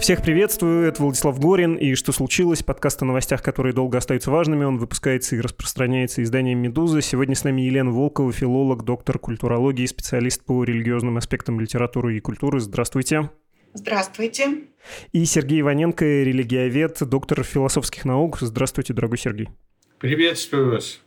Всех приветствую, это Владислав Горин, и «Что случилось?» Подкаст о новостях, которые долго остаются важными. Он выпускается и распространяется изданием «Медуза». Сегодня с нами Елена Волкова, филолог, доктор культурологии, специалист по религиозным аспектам литературы и культуры. Здравствуйте. Здравствуйте. И Сергей Иваненко, религиовед, доктор философских наук. Здравствуйте, дорогой Сергей. Приветствую вас.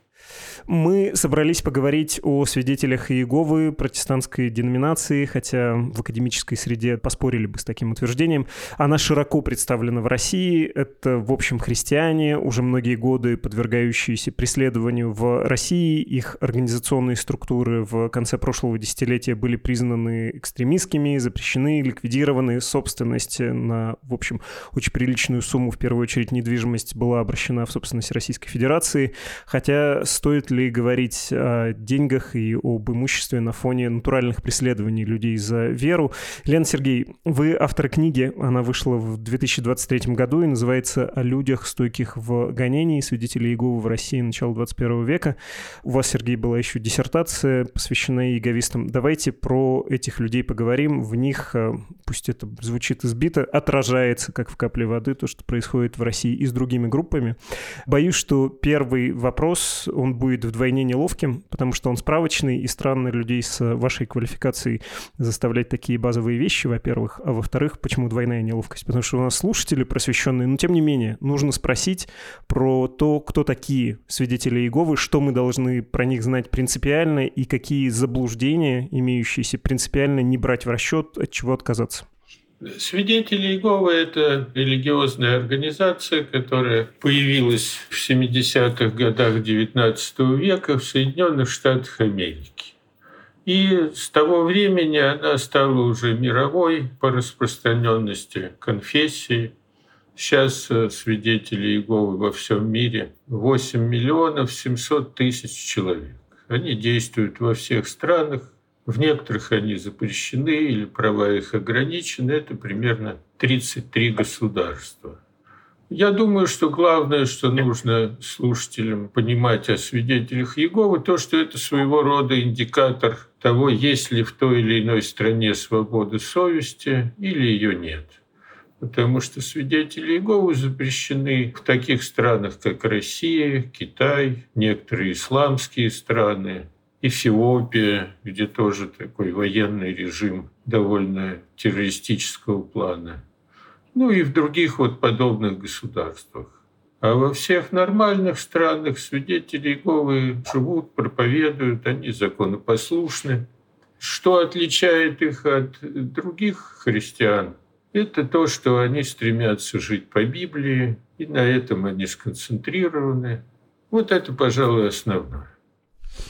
Мы собрались поговорить о свидетелях Иеговы протестантской деноминации, хотя в академической среде поспорили бы с таким утверждением. Она широко представлена в России. Это, в общем, христиане, уже многие годы подвергающиеся преследованию в России. Их организационные структуры в конце прошлого десятилетия были признаны экстремистскими, запрещены, ликвидированы. Собственность на, в общем, очень приличную сумму, в первую очередь недвижимость, была обращена в собственность Российской Федерации. Хотя стоит ли говорить о деньгах и об имуществе на фоне натуральных преследований людей за веру. Лена Сергей, вы автор книги, она вышла в 2023 году и называется «О людях, стойких в гонении. Свидетели Иеговы в России начала 21 века». У вас, Сергей, была еще диссертация, посвященная иеговистам. Давайте про этих людей поговорим. В них, э, пусть это звучит избито, отражается, как в капле воды, то, что происходит в России и с другими группами. Боюсь, что первый вопрос, он будет будет вдвойне неловким, потому что он справочный, и странно людей с вашей квалификацией заставлять такие базовые вещи, во-первых, а во-вторых, почему двойная неловкость? Потому что у нас слушатели просвещенные, но тем не менее, нужно спросить про то, кто такие свидетели Иеговы, что мы должны про них знать принципиально и какие заблуждения, имеющиеся принципиально, не брать в расчет, от чего отказаться. Свидетели Иеговы – это религиозная организация, которая появилась в 70-х годах XIX века в Соединенных Штатах Америки. И с того времени она стала уже мировой по распространенности конфессии. Сейчас э, свидетели Иеговы во всем мире 8 миллионов 700 тысяч человек. Они действуют во всех странах, в некоторых они запрещены или права их ограничены. Это примерно 33 государства. Я думаю, что главное, что нужно слушателям понимать о свидетелях Иеговы, то, что это своего рода индикатор того, есть ли в той или иной стране свобода совести или ее нет. Потому что свидетели Иеговы запрещены в таких странах, как Россия, Китай, некоторые исламские страны, Эфиопия, где тоже такой военный режим довольно террористического плана. Ну и в других вот подобных государствах. А во всех нормальных странах свидетели Иеговы живут, проповедуют, они законопослушны. Что отличает их от других христиан? Это то, что они стремятся жить по Библии, и на этом они сконцентрированы. Вот это, пожалуй, основное.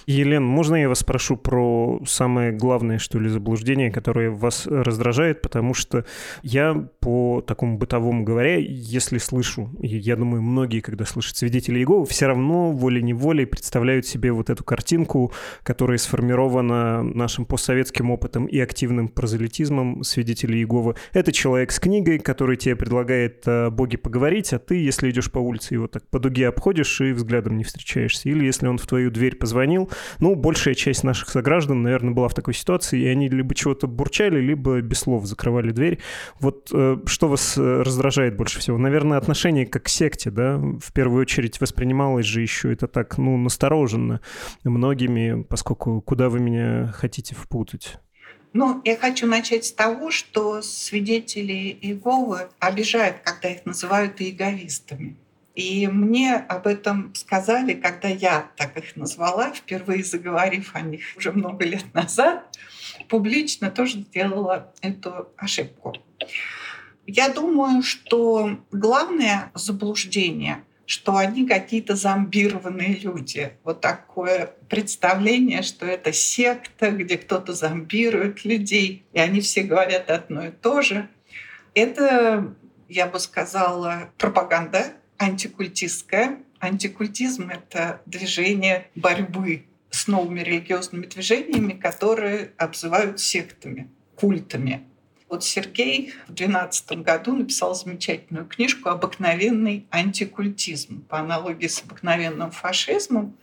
Елен, можно я вас спрошу про самое главное, что ли, заблуждение, которое вас раздражает, потому что я по такому бытовому говоря, если слышу, и я думаю, многие, когда слышат свидетелей Иеговы, все равно волей-неволей представляют себе вот эту картинку, которая сформирована нашим постсоветским опытом и активным прозелитизмом свидетелей Иеговы. Это человек с книгой, который тебе предлагает о Боге поговорить, а ты, если идешь по улице, его так по дуге обходишь и взглядом не встречаешься. Или если он в твою дверь позвонит, звонил. Ну, большая часть наших сограждан, наверное, была в такой ситуации, и они либо чего-то бурчали, либо без слов закрывали дверь. Вот э, что вас э, раздражает больше всего? Наверное, отношение как к секте, да? В первую очередь воспринималось же еще это так, ну, настороженно многими, поскольку куда вы меня хотите впутать? Ну, я хочу начать с того, что свидетели Иеговы обижают, когда их называют иеговистами. И мне об этом сказали, когда я так их назвала, впервые заговорив о них уже много лет назад, публично тоже сделала эту ошибку. Я думаю, что главное заблуждение, что они какие-то зомбированные люди. Вот такое представление, что это секта, где кто-то зомбирует людей, и они все говорят одно и то же. Это, я бы сказала, пропаганда антикультистская. Антикультизм — это движение борьбы с новыми религиозными движениями, которые обзывают сектами, культами. Вот Сергей в 2012 году написал замечательную книжку «Обыкновенный антикультизм» по аналогии с обыкновенным фашизмом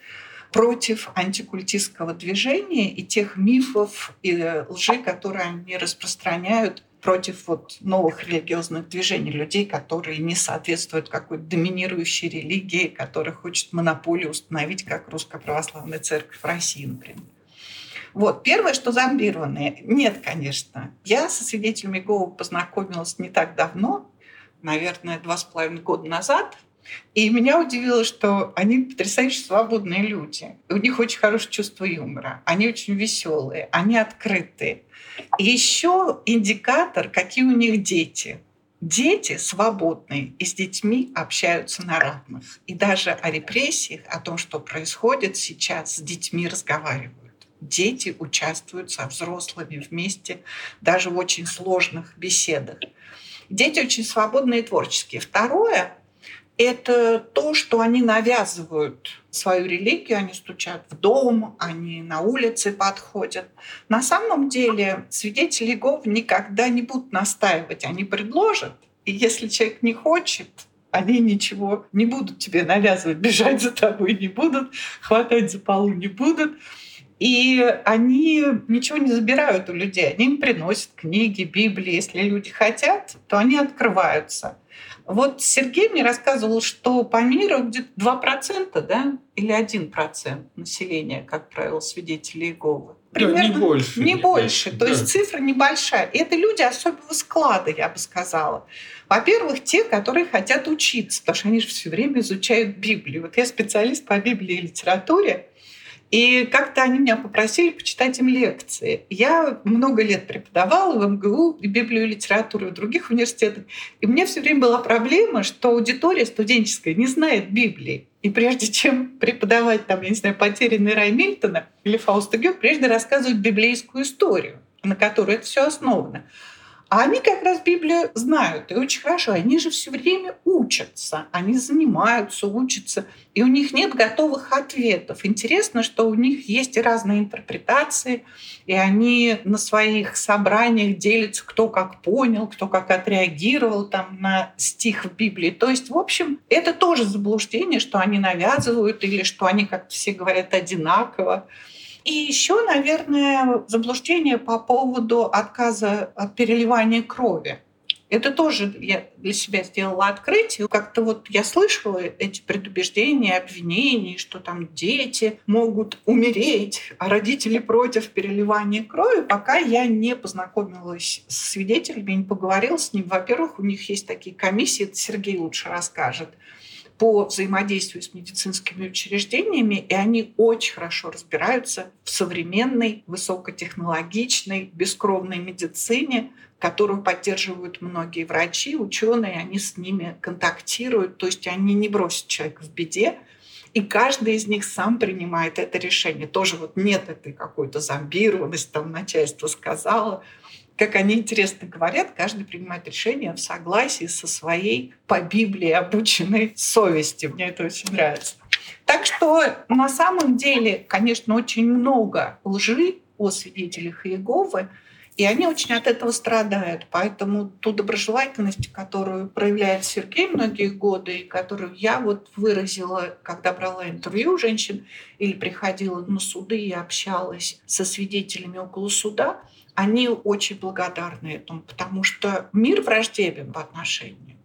против антикультистского движения и тех мифов и лжи, которые они распространяют против вот новых религиозных движений, людей, которые не соответствуют какой-то доминирующей религии, которая хочет монополию установить, как Русская Православная Церковь в России, например. Вот. Первое, что зомбированные. Нет, конечно. Я со свидетелями Иеговы познакомилась не так давно, наверное, два с половиной года назад. И меня удивило, что они потрясающе свободные люди. У них очень хорошее чувство юмора. Они очень веселые, они открытые. И еще индикатор, какие у них дети. Дети свободные и с детьми общаются на равных. И даже о репрессиях, о том, что происходит сейчас, с детьми разговаривают дети участвуют со взрослыми вместе, даже в очень сложных беседах. Дети очень свободные и творческие. Второе – это то, что они навязывают свою религию, они стучат в дом, они на улице подходят. На самом деле свидетели Иеговы никогда не будут настаивать, они предложат. И если человек не хочет, они ничего не будут тебе навязывать, бежать за тобой не будут, хватать за полу не будут. И они ничего не забирают у людей. Они им приносят книги, Библии. Если люди хотят, то они открываются. Вот Сергей мне рассказывал, что по миру где-то 2% да, или 1% населения, как правило, свидетелей Иеговы. Примерно, да, не больше. Не, не больше. То да. есть цифра небольшая. И это люди особого склада, я бы сказала. Во-первых, те, которые хотят учиться, потому что они же все время изучают Библию. Вот я специалист по Библии и литературе, и как-то они меня попросили почитать им лекции. Я много лет преподавала в МГУ, и Библию литературу в других университетах. И мне все время была проблема, что аудитория студенческая не знает Библии. И прежде чем преподавать, там, я не знаю, «Потерянный рай» Мильтона или Фауста Гёк, прежде рассказывать библейскую историю, на которой это все основано. А они как раз Библию знают, и очень хорошо. Они же все время учатся, они занимаются, учатся, и у них нет готовых ответов. Интересно, что у них есть и разные интерпретации, и они на своих собраниях делятся, кто как понял, кто как отреагировал там, на стих в Библии. То есть, в общем, это тоже заблуждение, что они навязывают или что они, как все говорят, одинаково. И еще, наверное, заблуждение по поводу отказа от переливания крови. Это тоже я для себя сделала открытие. Как-то вот я слышала эти предубеждения, обвинения, что там дети могут умереть, а родители против переливания крови, пока я не познакомилась с свидетелями, не поговорила с ним. Во-первых, у них есть такие комиссии, это Сергей лучше расскажет, по взаимодействию с медицинскими учреждениями, и они очень хорошо разбираются в современной, высокотехнологичной, бескровной медицине, которую поддерживают многие врачи, ученые, они с ними контактируют, то есть они не бросят человека в беде, и каждый из них сам принимает это решение. Тоже вот нет этой какой-то зомбированности, там начальство сказало, как они интересно говорят, каждый принимает решение в согласии со своей по Библии обученной совестью. Мне это очень нравится. Так что на самом деле, конечно, очень много лжи о свидетелях Иеговы, и они очень от этого страдают. Поэтому ту доброжелательность, которую проявляет Сергей многие годы, и которую я вот выразила, когда брала интервью женщин или приходила на суды и общалась со свидетелями около суда – они очень благодарны этому, потому что мир враждебен по отношению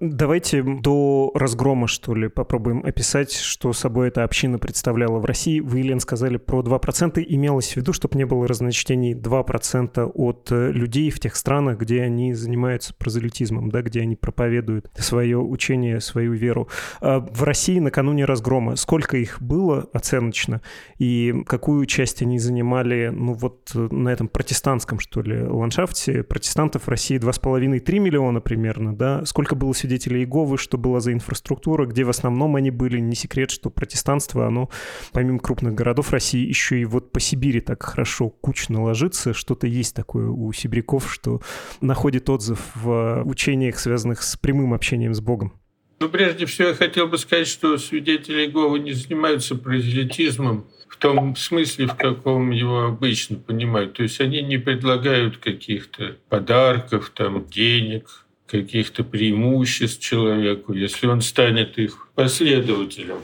Давайте до разгрома, что ли, попробуем описать, что собой эта община представляла в России. Вы, Елена, сказали про 2%. Имелось в виду, чтобы не было разночтений 2% от э, людей в тех странах, где они занимаются прозелитизмом, да, где они проповедуют свое учение, свою веру. А в России накануне разгрома сколько их было оценочно и какую часть они занимали, ну вот э, на этом протестантском, что ли, ландшафте? Протестантов в России 2,5-3 миллиона примерно, да? Сколько было свидетелей Иеговы, что была за инфраструктура, где в основном они были. Не секрет, что протестанство, оно помимо крупных городов России еще и вот по Сибири так хорошо кучно ложится. Что-то есть такое у сибиряков, что находит отзыв в учениях, связанных с прямым общением с Богом. Ну, прежде всего, я хотел бы сказать, что свидетели Иеговы не занимаются прозелитизмом в том смысле, в каком его обычно понимают. То есть они не предлагают каких-то подарков, там, денег, каких-то преимуществ человеку, если он станет их последователем.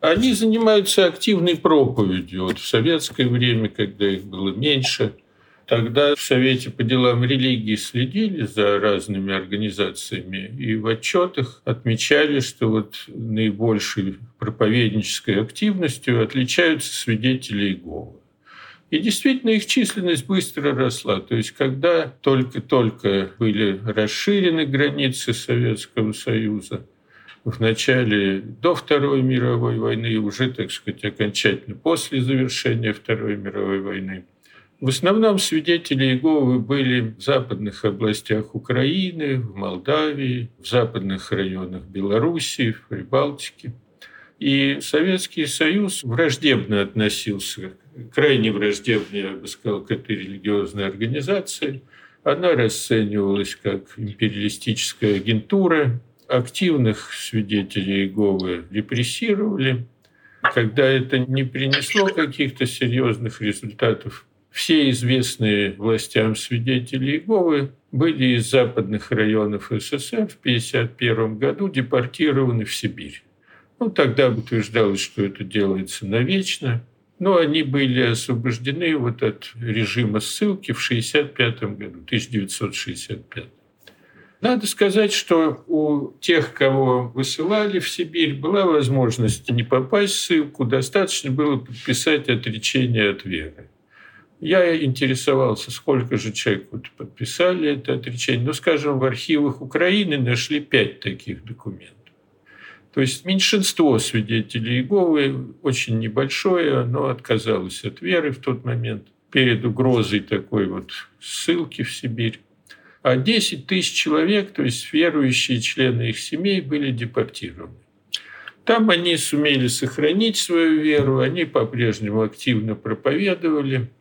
Они занимаются активной проповедью. Вот в советское время, когда их было меньше, Тогда в Совете по делам религии следили за разными организациями и в отчетах отмечали, что вот наибольшей проповеднической активностью отличаются свидетели Иеговы. И действительно их численность быстро росла. То есть когда только-только были расширены границы Советского Союза, в начале до Второй мировой войны уже, так сказать, окончательно после завершения Второй мировой войны, в основном свидетели Иеговы были в западных областях Украины, в Молдавии, в западных районах Белоруссии, в Прибалтике. И Советский Союз враждебно относился, крайне враждебно, я бы сказал, к этой религиозной организации. Она расценивалась как империалистическая агентура. Активных свидетелей Иеговы репрессировали. Когда это не принесло каких-то серьезных результатов, все известные властям свидетели Иеговы были из западных районов СССР в 1951 году депортированы в Сибирь. Ну, тогда утверждалось, что это делается навечно, но они были освобождены вот от режима ссылки в 1965 году, 1965. Надо сказать, что у тех, кого высылали в Сибирь, была возможность не попасть в ссылку, достаточно было подписать отречение от веры. Я интересовался, сколько же человек вот подписали это отречение. Ну, скажем, в архивах Украины нашли пять таких документов. То есть меньшинство свидетелей Иеговы, очень небольшое, оно отказалось от веры в тот момент перед угрозой такой вот ссылки в Сибирь. А 10 тысяч человек, то есть верующие члены их семей, были депортированы. Там они сумели сохранить свою веру, они по-прежнему активно проповедовали –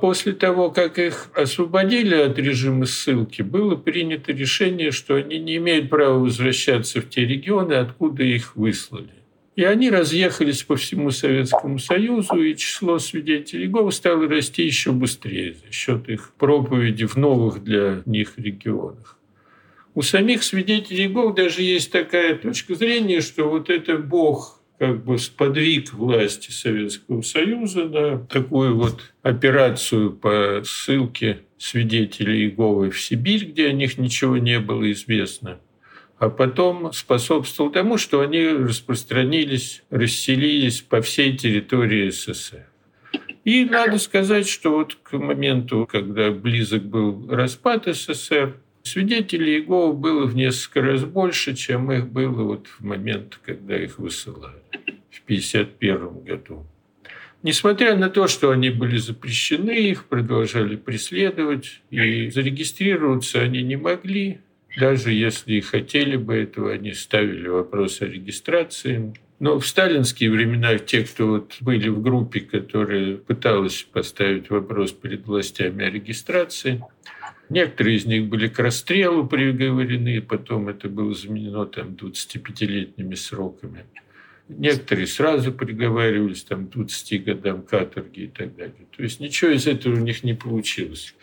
после того, как их освободили от режима ссылки, было принято решение, что они не имеют права возвращаться в те регионы, откуда их выслали. И они разъехались по всему Советскому Союзу, и число свидетелей Иеговы стало расти еще быстрее за счет их проповеди в новых для них регионах. У самих свидетелей Иеговы даже есть такая точка зрения, что вот это Бог как бы сподвиг власти Советского Союза на такую вот операцию по ссылке свидетелей Иеговы в Сибирь, где о них ничего не было известно, а потом способствовал тому, что они распространились, расселились по всей территории СССР. И надо сказать, что вот к моменту, когда близок был распад СССР, свидетелей Иеговы было в несколько раз больше, чем их было вот в момент, когда их высылали в 1951 году. Несмотря на то, что они были запрещены, их продолжали преследовать, и зарегистрироваться они не могли, даже если и хотели бы этого, они ставили вопрос о регистрации. Но в сталинские времена те, кто вот были в группе, которая пыталась поставить вопрос перед властями о регистрации, Некоторые из них были к расстрелу приговорены, потом это было заменено там 25-летними сроками. Некоторые сразу приговаривались там 20 годам каторги и так далее. То есть ничего из этого у них не получилось.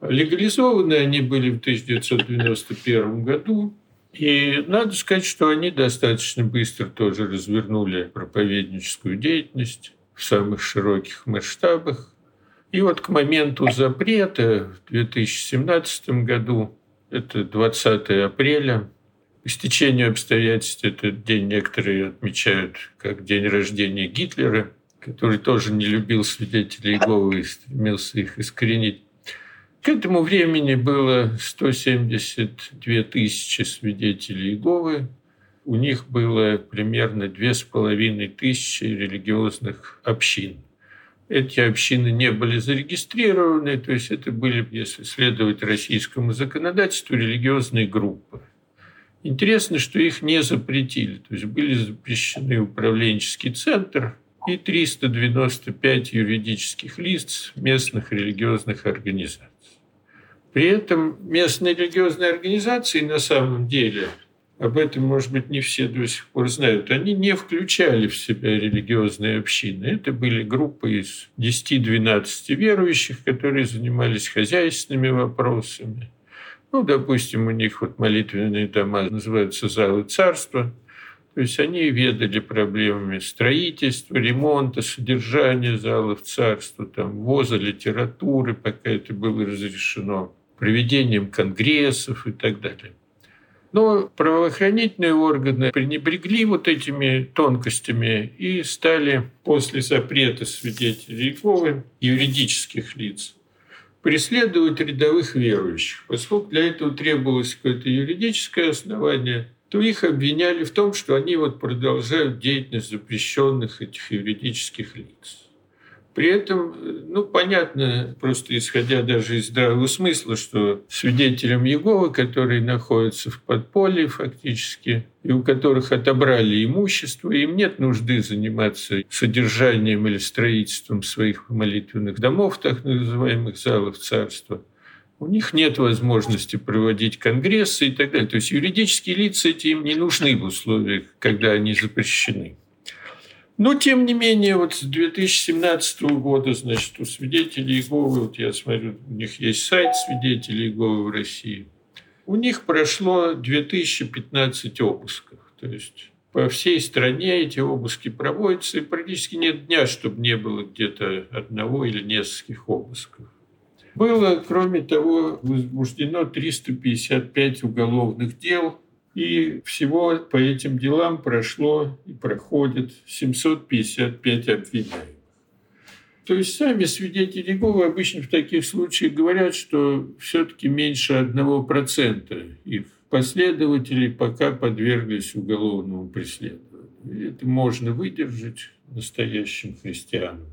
Легализованы они были в 1991 году. И надо сказать, что они достаточно быстро тоже развернули проповедническую деятельность в самых широких масштабах. И вот к моменту запрета в 2017 году, это 20 апреля, по стечению обстоятельств этот день некоторые отмечают как день рождения Гитлера, который тоже не любил свидетелей Иеговы и стремился их искоренить. К этому времени было 172 тысячи свидетелей Иеговы. У них было примерно две с половиной тысячи религиозных общин. Эти общины не были зарегистрированы, то есть это были, если следовать российскому законодательству, религиозные группы. Интересно, что их не запретили, то есть были запрещены управленческий центр и 395 юридических лиц местных религиозных организаций. При этом местные религиозные организации на самом деле об этом, может быть, не все до сих пор знают, они не включали в себя религиозные общины. Это были группы из 10-12 верующих, которые занимались хозяйственными вопросами. Ну, допустим, у них вот молитвенные дома называются «Залы царства». То есть они ведали проблемами строительства, ремонта, содержания залов царства, там, ввоза литературы, пока это было разрешено, проведением конгрессов и так далее. Но правоохранительные органы пренебрегли вот этими тонкостями и стали после запрета свидетелей Иеговы юридических лиц преследовать рядовых верующих. Поскольку для этого требовалось какое-то юридическое основание – то их обвиняли в том, что они вот продолжают деятельность запрещенных этих юридических лиц. При этом, ну, понятно, просто исходя даже из здравого смысла, что свидетелям Иеговы, которые находятся в подполье фактически, и у которых отобрали имущество, им нет нужды заниматься содержанием или строительством своих молитвенных домов, так называемых залов царства – у них нет возможности проводить конгрессы и так далее. То есть юридические лица эти им не нужны в условиях, когда они запрещены. Но, тем не менее, вот с 2017 года, значит, у свидетелей Иеговы, вот я смотрю, у них есть сайт свидетелей Иеговы в России, у них прошло 2015 обысков. То есть по всей стране эти обыски проводятся, и практически нет дня, чтобы не было где-то одного или нескольких обысков. Было, кроме того, возбуждено 355 уголовных дел, и всего по этим делам прошло и проходит 755 обвиняемых. То есть сами свидетели Иеговы обычно в таких случаях говорят, что все-таки меньше одного процента их последователей пока подверглись уголовному преследованию. Это можно выдержать настоящим христианам.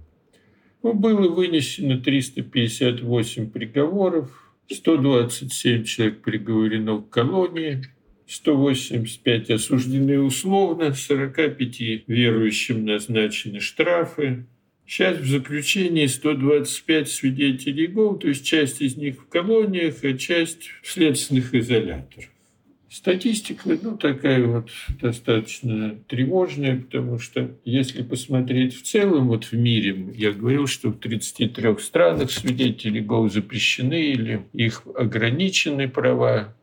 Ну, было вынесено 358 приговоров, 127 человек приговорено к колонии, 185 осуждены условно, 45 верующим назначены штрафы. Сейчас в заключении 125 свидетелей ГОУ, то есть часть из них в колониях, а часть в следственных изоляторах. Статистика, ну, такая вот достаточно тревожная, потому что если посмотреть в целом вот в мире, я говорил, что в 33 странах свидетели ГОУ запрещены или их ограничены права.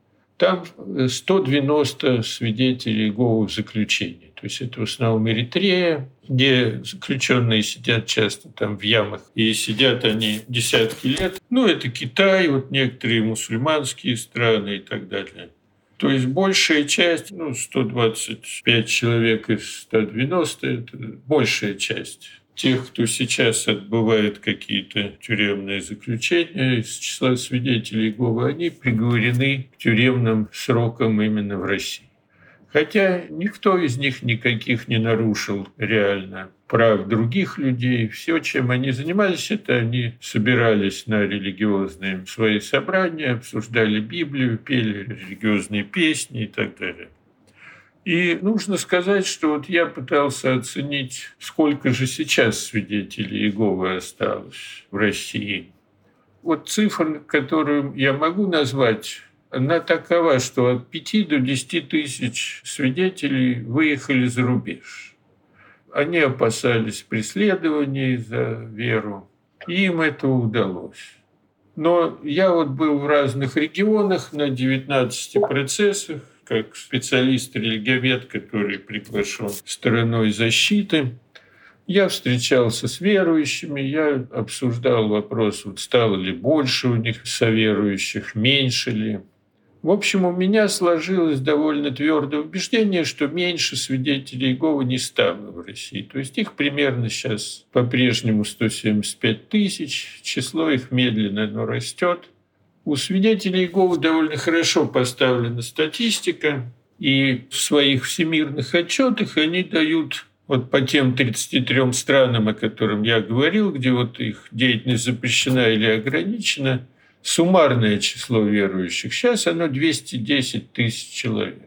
Там 190 свидетелей ГОУ в. То есть это в основном Эритрея, где заключенные сидят часто там в ямах, и сидят они десятки лет. Ну, это Китай, вот некоторые мусульманские страны и так далее. То есть большая часть, ну, 125 человек из 190, это большая часть тех, кто сейчас отбывает какие-то тюремные заключения из числа свидетелей Иеговы, они приговорены к тюремным срокам именно в России. Хотя никто из них никаких не нарушил реально прав других людей. Все, чем они занимались, это они собирались на религиозные свои собрания, обсуждали Библию, пели религиозные песни и так далее. И нужно сказать, что вот я пытался оценить, сколько же сейчас свидетелей Иеговы осталось в России. Вот цифра, которую я могу назвать, она такова, что от 5 до 10 тысяч свидетелей выехали за рубеж. Они опасались преследований за веру, и им это удалось. Но я вот был в разных регионах на 19 процессах, как специалист-религиовед, который приглашен стороной защиты. Я встречался с верующими, я обсуждал вопрос, вот стало ли больше у них соверующих, меньше ли. В общем, у меня сложилось довольно твердое убеждение, что меньше свидетелей Иеговы не стало в России. То есть их примерно сейчас по-прежнему 175 тысяч, число их медленно, но растет. У свидетелей Иеговы довольно хорошо поставлена статистика, и в своих всемирных отчетах они дают вот по тем 33 странам, о которых я говорил, где вот их деятельность запрещена или ограничена, суммарное число верующих. Сейчас оно 210 тысяч человек.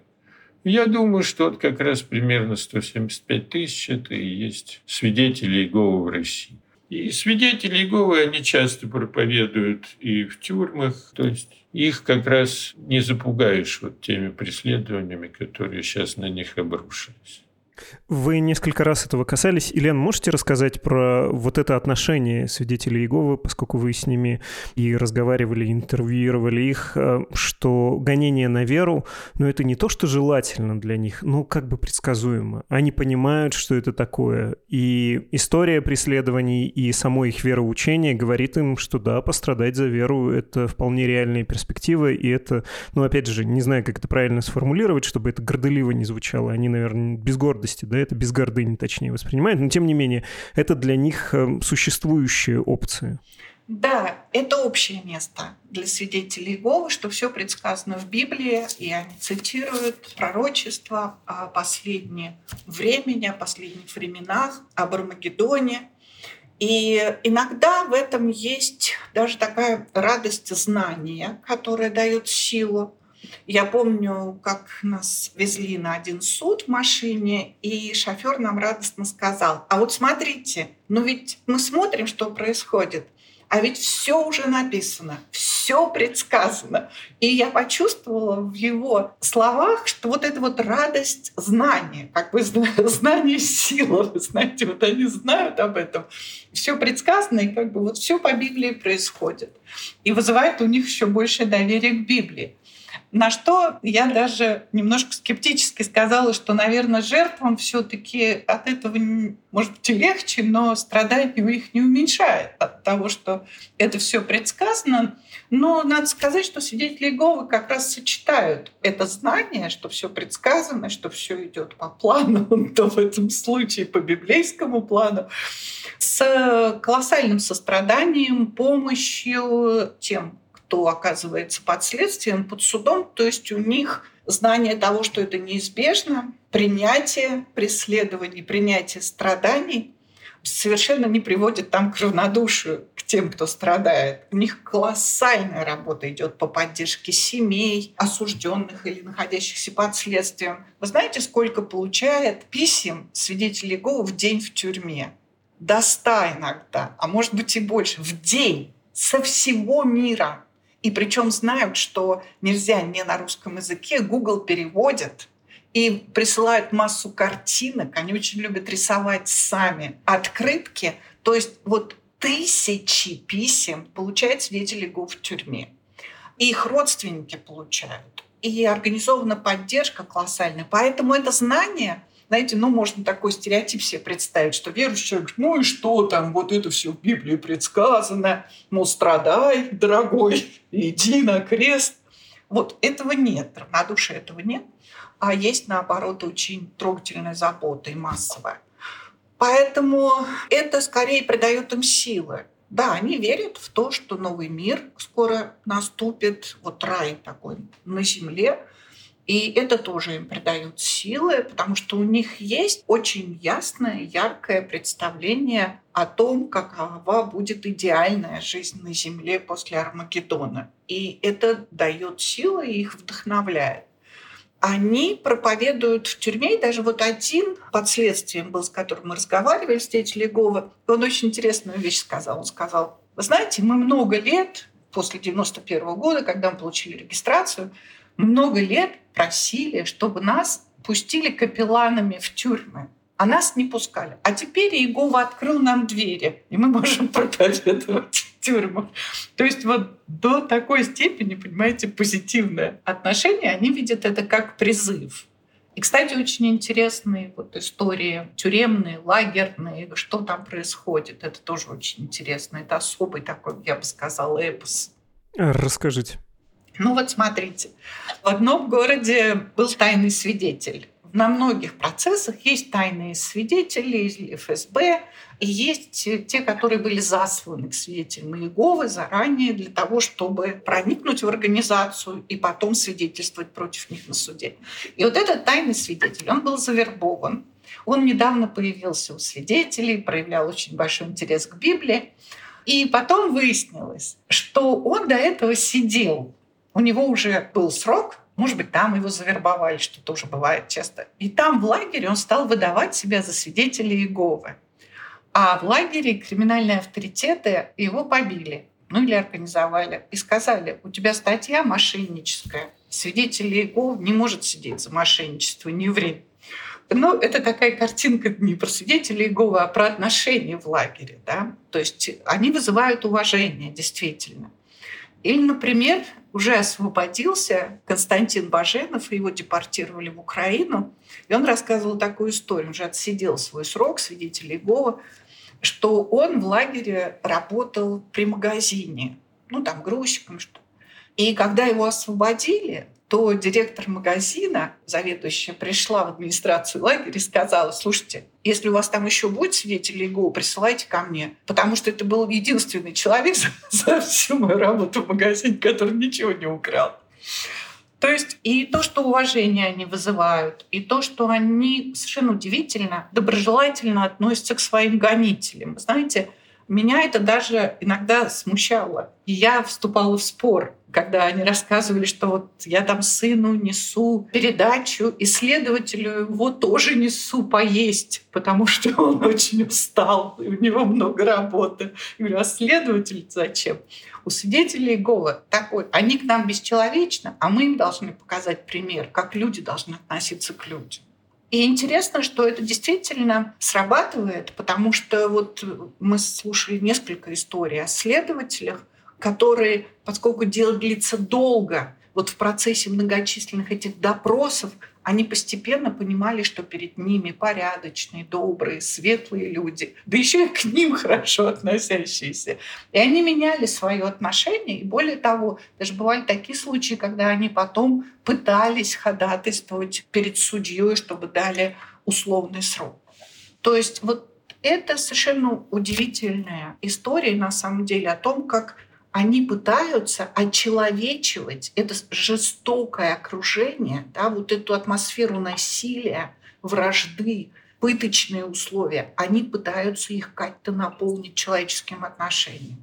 Я думаю, что вот как раз примерно 175 тысяч – это и есть свидетели Иеговы в России. И свидетели Иеговы, они часто проповедуют и в тюрьмах, то есть их как раз не запугаешь вот теми преследованиями, которые сейчас на них обрушились. Вы несколько раз этого касались. Елена, можете рассказать про вот это отношение свидетелей Иеговы, поскольку вы с ними и разговаривали, интервьюировали их, э, что гонение на веру, ну, это не то, что желательно для них, но как бы предсказуемо. Они понимают, что это такое. И история преследований и само их вероучение говорит им, что да, пострадать за веру — это вполне реальная перспектива, и это, ну, опять же, не знаю, как это правильно сформулировать, чтобы это горделиво не звучало. Они, наверное, без гордости гордости, да, это без гордыни, точнее, воспринимают, но тем не менее, это для них э, существующие опции. Да, это общее место для свидетелей Иеговы, что все предсказано в Библии, и они цитируют пророчества о последнем времени, о последних временах, об Армагеддоне. И иногда в этом есть даже такая радость знания, которая дает силу. Я помню, как нас везли на один суд в машине, и шофер нам радостно сказал, а вот смотрите, ну ведь мы смотрим, что происходит, а ведь все уже написано, все предсказано. И я почувствовала в его словах, что вот эта вот радость знания, как бы знание сила, вы знаете, вот они знают об этом. Все предсказано, и как бы вот все по Библии происходит. И вызывает у них еще большее доверие к Библии. На что я даже немножко скептически сказала, что, наверное, жертвам все-таки от этого, может быть, и легче, но страдания у них не уменьшает от того, что это все предсказано. Но надо сказать, что свидетели Иеговы как раз сочетают это знание, что все предсказано, что все идет по плану, то в этом случае по библейскому плану, с колоссальным состраданием, помощью тем, кто оказывается под следствием, под судом, то есть у них знание того, что это неизбежно, принятие преследований, принятие страданий совершенно не приводит там к равнодушию к тем, кто страдает. У них колоссальная работа идет по поддержке семей, осужденных или находящихся под следствием. Вы знаете, сколько получает писем свидетелей Иеговы в день в тюрьме? До ста иногда, а может быть и больше, в день со всего мира. И причем знают, что нельзя не на русском языке, Google переводит и присылают массу картинок. Они очень любят рисовать сами открытки. То есть вот тысячи писем получают свидетели ГУ в тюрьме. И их родственники получают. И организована поддержка колоссальная. Поэтому это знание – знаете, ну, можно такой стереотип себе представить, что верующий человек, ну и что там, вот это все в Библии предсказано, ну, страдай, дорогой, иди на крест. Вот этого нет, равнодушия этого нет, а есть, наоборот, очень трогательная забота и массовая. Поэтому это скорее придает им силы. Да, они верят в то, что новый мир скоро наступит, вот рай такой на земле, и это тоже им придает силы, потому что у них есть очень ясное, яркое представление о том, какова будет идеальная жизнь на Земле после Армагеддона. И это дает силы и их вдохновляет. Они проповедуют в тюрьме, и даже вот один под следствием был, с которым мы разговаривали, свидетель Легова, он очень интересную вещь сказал. Он сказал, вы знаете, мы много лет после 91 года, когда мы получили регистрацию, много лет просили, чтобы нас пустили капелланами в тюрьмы. А нас не пускали. А теперь Иегова открыл нам двери, и мы можем проповедовать в тюрьму. То есть вот до такой степени, понимаете, позитивное отношение, они видят это как призыв. И, кстати, очень интересные вот истории тюремные, лагерные, что там происходит. Это тоже очень интересно. Это особый такой, я бы сказала, эпос. Расскажите. Ну вот смотрите, в одном городе был тайный свидетель. На многих процессах есть тайные свидетели из ФСБ, и есть те, которые были засланы к свидетелям Иеговы заранее для того, чтобы проникнуть в организацию и потом свидетельствовать против них на суде. И вот этот тайный свидетель, он был завербован. Он недавно появился у свидетелей, проявлял очень большой интерес к Библии. И потом выяснилось, что он до этого сидел у него уже был срок, может быть, там его завербовали, что тоже бывает часто. И там в лагере он стал выдавать себя за свидетеля Иеговы. А в лагере криминальные авторитеты его побили, ну или организовали, и сказали, у тебя статья мошенническая, свидетель Иеговы не может сидеть за мошенничество, не ври. Ну, это такая картинка не про свидетелей Иеговы, а про отношения в лагере. Да? То есть они вызывают уважение, действительно. Или, например, уже освободился Константин Баженов, его депортировали в Украину. И он рассказывал такую историю, он уже отсидел свой срок, свидетель Иегова, что он в лагере работал при магазине, ну там грузчиком что. И когда его освободили, то директор магазина, заведующая, пришла в администрацию лагеря и сказала, слушайте, если у вас там еще будет свидетель ИГО, присылайте ко мне. Потому что это был единственный человек за, за всю мою работу в магазине, который ничего не украл. То есть и то, что уважение они вызывают, и то, что они совершенно удивительно, доброжелательно относятся к своим гонителям. Знаете, меня это даже иногда смущало. Я вступала в спор когда они рассказывали, что вот я там сыну несу передачу, исследователю его тоже несу поесть, потому что он очень устал, и у него много работы. Я говорю, а следователь зачем? У свидетелей Иеговы такой, они к нам бесчеловечны, а мы им должны показать пример, как люди должны относиться к людям. И интересно, что это действительно срабатывает, потому что вот мы слушали несколько историй о следователях, которые, поскольку дело длится долго, вот в процессе многочисленных этих допросов они постепенно понимали, что перед ними порядочные, добрые, светлые люди, да еще и к ним хорошо относящиеся. И они меняли свое отношение, и более того, даже бывали такие случаи, когда они потом пытались ходатайствовать перед судьей, чтобы дали условный срок. То есть вот это совершенно удивительная история на самом деле о том, как они пытаются очеловечивать это жестокое окружение, да, вот эту атмосферу насилия, вражды, пыточные условия. Они пытаются их как-то наполнить человеческим отношением.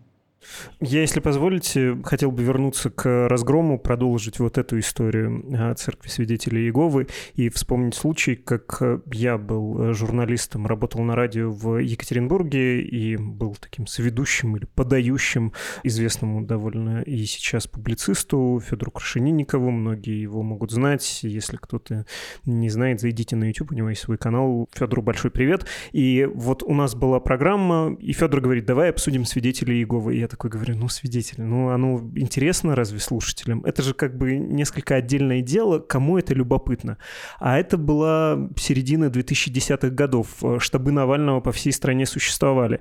Я, если позволите, хотел бы вернуться к разгрому, продолжить вот эту историю о церкви свидетелей Иеговы и вспомнить случай, как я был журналистом, работал на радио в Екатеринбурге и был таким сведущим или подающим известному довольно и сейчас публицисту Федору Крашенинникову. Многие его могут знать. Если кто-то не знает, зайдите на YouTube, у него есть свой канал. Федору большой привет. И вот у нас была программа, и Федор говорит, давай обсудим свидетелей Иеговы. И я такой говорю, ну, свидетель, ну, оно интересно разве слушателям? Это же как бы несколько отдельное дело, кому это любопытно. А это была середина 2010-х годов. Штабы Навального по всей стране существовали.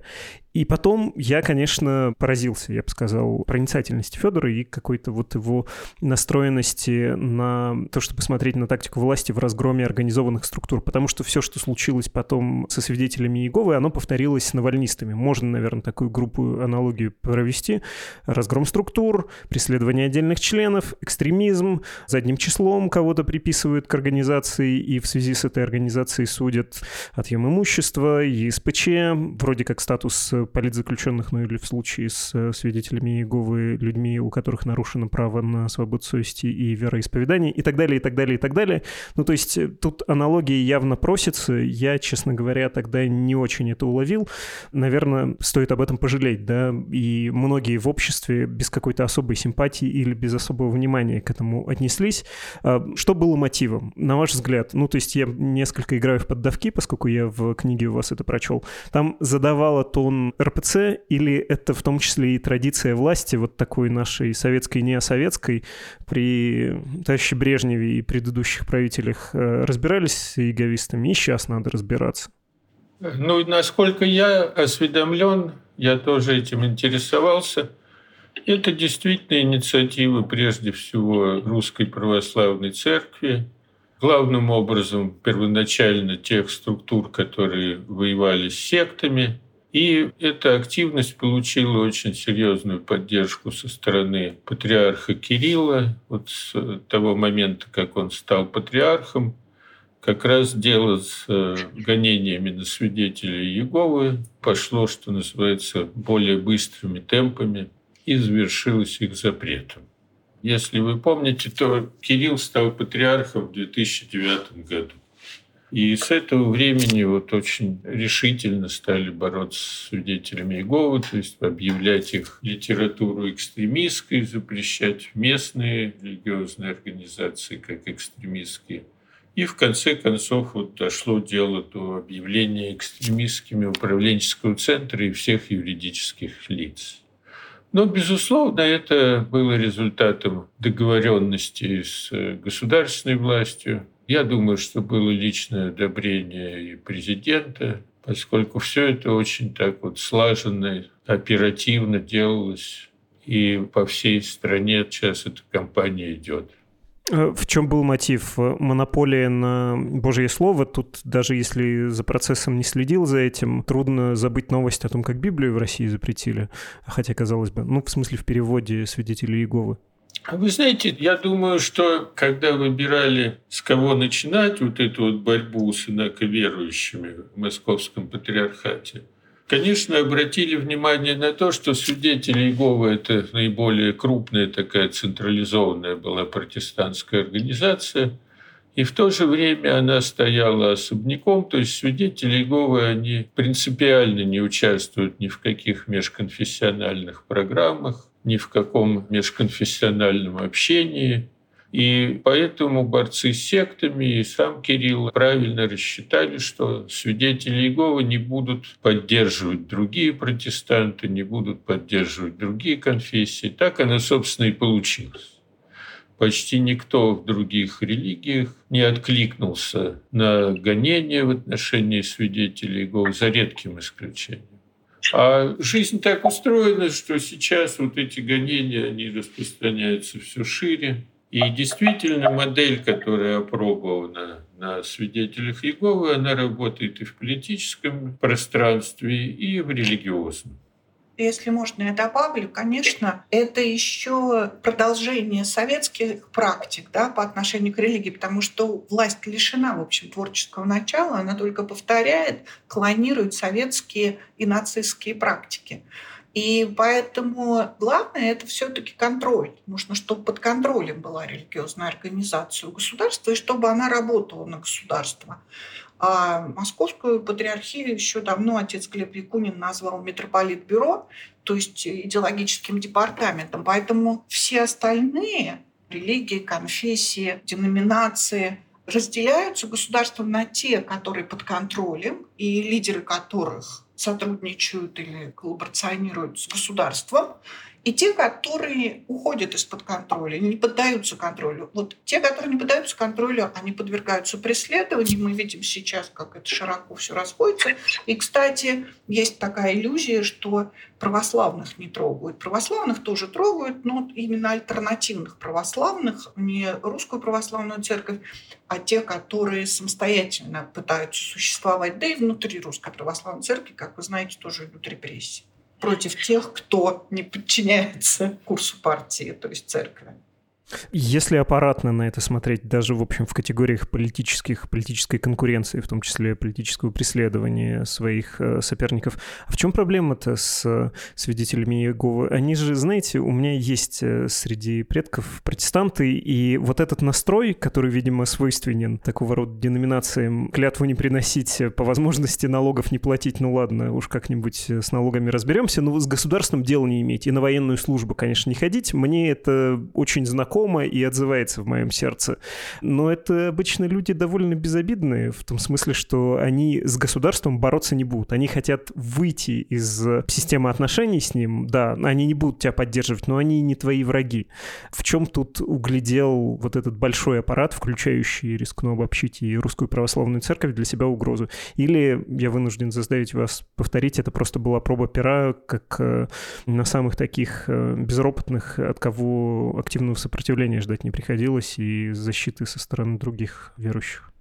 И потом я, конечно, поразился, я бы сказал, проницательности Федора и какой-то вот его настроенности на то, чтобы смотреть на тактику власти в разгроме организованных структур. Потому что все, что случилось потом со свидетелями Иеговы, оно повторилось с навальнистами. Можно, наверное, такую группу аналогию провести. Разгром структур, преследование отдельных членов, экстремизм, задним числом кого-то приписывают к организации и в связи с этой организацией судят отъем имущества, ЕСПЧ, вроде как статус политзаключенных, ну или в случае с э, свидетелями Иеговы, людьми, у которых нарушено право на свободу совести и вероисповедание, и так далее, и так далее, и так далее. Ну, то есть э, тут аналогии явно просятся. Я, честно говоря, тогда не очень это уловил. Наверное, стоит об этом пожалеть, да, и многие в обществе без какой-то особой симпатии или без особого внимания к этому отнеслись. А, что было мотивом, на ваш взгляд? Ну, то есть я несколько играю в поддавки, поскольку я в книге у вас это прочел. Там задавала тон РПЦ, или это в том числе и традиция власти, вот такой нашей советской неосоветской, при товарище Брежневе и предыдущих правителях э, разбирались с иеговистами, и сейчас надо разбираться? Ну, насколько я осведомлен, я тоже этим интересовался. Это действительно инициатива прежде всего Русской Православной Церкви, главным образом первоначально тех структур, которые воевали с сектами – и эта активность получила очень серьезную поддержку со стороны патриарха Кирилла. Вот с того момента, как он стал патриархом, как раз дело с э, гонениями на свидетелей Иеговы пошло, что называется, более быстрыми темпами и завершилось их запретом. Если вы помните, то Кирилл стал патриархом в 2009 году. И с этого времени вот очень решительно стали бороться с свидетелями Иеговы, то есть объявлять их литературу экстремистской, запрещать местные религиозные организации как экстремистские. И в конце концов вот дошло дело до объявления экстремистскими управленческого центра и всех юридических лиц. Но, безусловно, это было результатом договоренности с государственной властью. Я думаю, что было личное одобрение и президента, поскольку все это очень так вот слаженно, оперативно делалось. И по всей стране сейчас эта кампания идет. Э, в чем был мотив? Монополия на Божье Слово. Тут даже если за процессом не следил за этим, трудно забыть новость о том, как Библию в России запретили. Хотя, казалось бы, ну, в смысле, в переводе свидетелей Иеговы. А вы знаете, я думаю, что когда выбирали, с кого начинать вот эту вот борьбу с инаковерующими в Московском патриархате, Конечно, обратили внимание на то, что свидетели Иеговы – это наиболее крупная такая централизованная была протестантская организация, и в то же время она стояла особняком, то есть свидетели Иеговы, они принципиально не участвуют ни в каких межконфессиональных программах, ни в каком межконфессиональном общении – и поэтому борцы с сектами и сам Кирилл правильно рассчитали, что свидетели Иеговы не будут поддерживать другие протестанты, не будут поддерживать другие конфессии. Так оно, собственно, и получилось. Почти никто в других религиях не откликнулся на гонения в отношении свидетелей Иеговы, за редким исключением. А жизнь так устроена, что сейчас вот эти гонения, они распространяются все шире. И действительно модель, которая опробована на свидетелях Иеговы, она работает и в политическом пространстве, и в религиозном. Если можно, я добавлю, конечно, это еще продолжение советских практик да, по отношению к религии, потому что власть лишена, в общем, творческого начала, она только повторяет, клонирует советские и нацистские практики. И поэтому главное это все-таки контроль. Нужно, чтобы под контролем была религиозная организация у государства и чтобы она работала на государство. А Московскую патриархию еще давно отец Глеб Якунин назвал митрополитбюро, то есть идеологическим департаментом. Поэтому все остальные религии, конфессии, деноминации разделяются государством на те, которые под контролем, и лидеры которых сотрудничают или коллаборационируют с государством, и те, которые уходят из-под контроля, не поддаются контролю. Вот те, которые не поддаются контролю, они подвергаются преследованию. Мы видим сейчас, как это широко все расходится. И, кстати, есть такая иллюзия, что православных не трогают. Православных тоже трогают, но именно альтернативных православных, не русскую православную церковь, а те, которые самостоятельно пытаются существовать. Да и внутри русской православной церкви, как вы знаете, тоже идут репрессии против тех, кто не подчиняется курсу партии, то есть церкви. Если аппаратно на это смотреть, даже, в общем, в категориях политических, политической конкуренции, в том числе политического преследования своих э, соперников, а в чем проблема-то с э, свидетелями Иеговы? Они же, знаете, у меня есть э, среди предков протестанты, и вот этот настрой, который, видимо, свойственен такого рода деноминациям, клятву не приносить, по возможности налогов не платить, ну ладно, уж как-нибудь с налогами разберемся, но с государством дела не иметь, и на военную службу, конечно, не ходить, мне это очень знакомо, знакомо и отзывается в моем сердце. Но это обычно люди довольно безобидные, в том смысле, что они с государством бороться не будут. Они хотят выйти из системы отношений с ним. Да, они не будут тебя поддерживать, но они не твои враги. В чем тут углядел вот этот большой аппарат, включающий, рискну обобщить, и русскую православную церковь для себя угрозу? Или, я вынужден заставить вас повторить, это просто была проба пера, как э, на самых таких э, безропотных, от кого активного сопротивления сопротивления ждать не приходилось и защиты со стороны других верующих.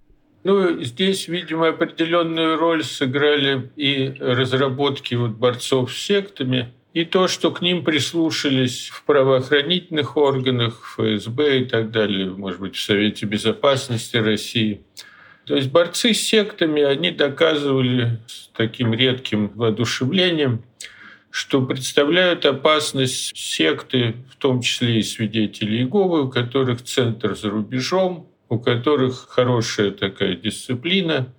Ну, здесь, видимо, определенную роль сыграли и разработки вот борцов с сектами, и то, что к ним прислушались в правоохранительных органах, ФСБ и так далее, может быть, в Совете Безопасности России. То есть борцы с сектами, они доказывали с таким редким воодушевлением, что представляют опасность секты, в том числе и свидетели Иеговы, у которых центр за рубежом, у которых хорошая такая дисциплина,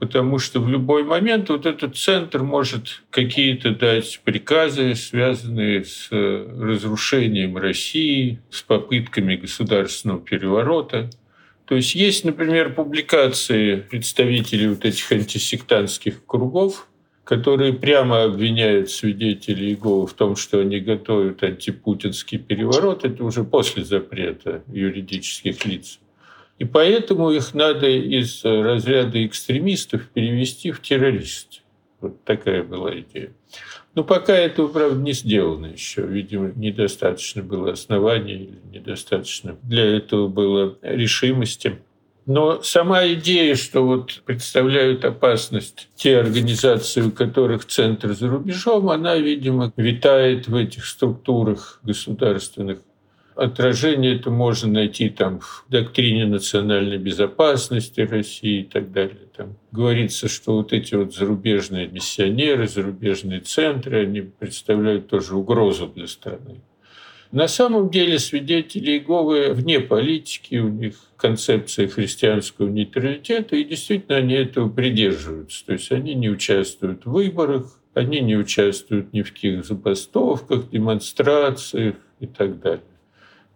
потому что в любой момент вот этот центр может какие-то дать приказы, связанные с разрушением России, с попытками государственного переворота. То есть есть, например, публикации представителей вот этих антисектантских кругов, которые прямо обвиняют свидетелей Иеговы в том, что они готовят антипутинский переворот. Это уже после запрета юридических лиц. И поэтому их надо из разряда экстремистов перевести в террористов. Вот такая была идея. Но пока этого, правда, не сделано еще. Видимо, недостаточно было оснований, недостаточно для этого было решимости. Но сама идея, что вот представляют опасность те организации, у которых центр за рубежом, она, видимо, витает в этих структурах государственных отражение это можно найти там в доктрине национальной безопасности России и так далее. Там говорится, что вот эти вот зарубежные миссионеры, зарубежные центры, они представляют тоже угрозу для страны. На самом деле свидетели Иеговы вне политики, у них концепция христианского нейтралитета, и действительно они этого придерживаются. То есть они не участвуют в выборах, они не участвуют ни в каких забастовках, демонстрациях и так далее.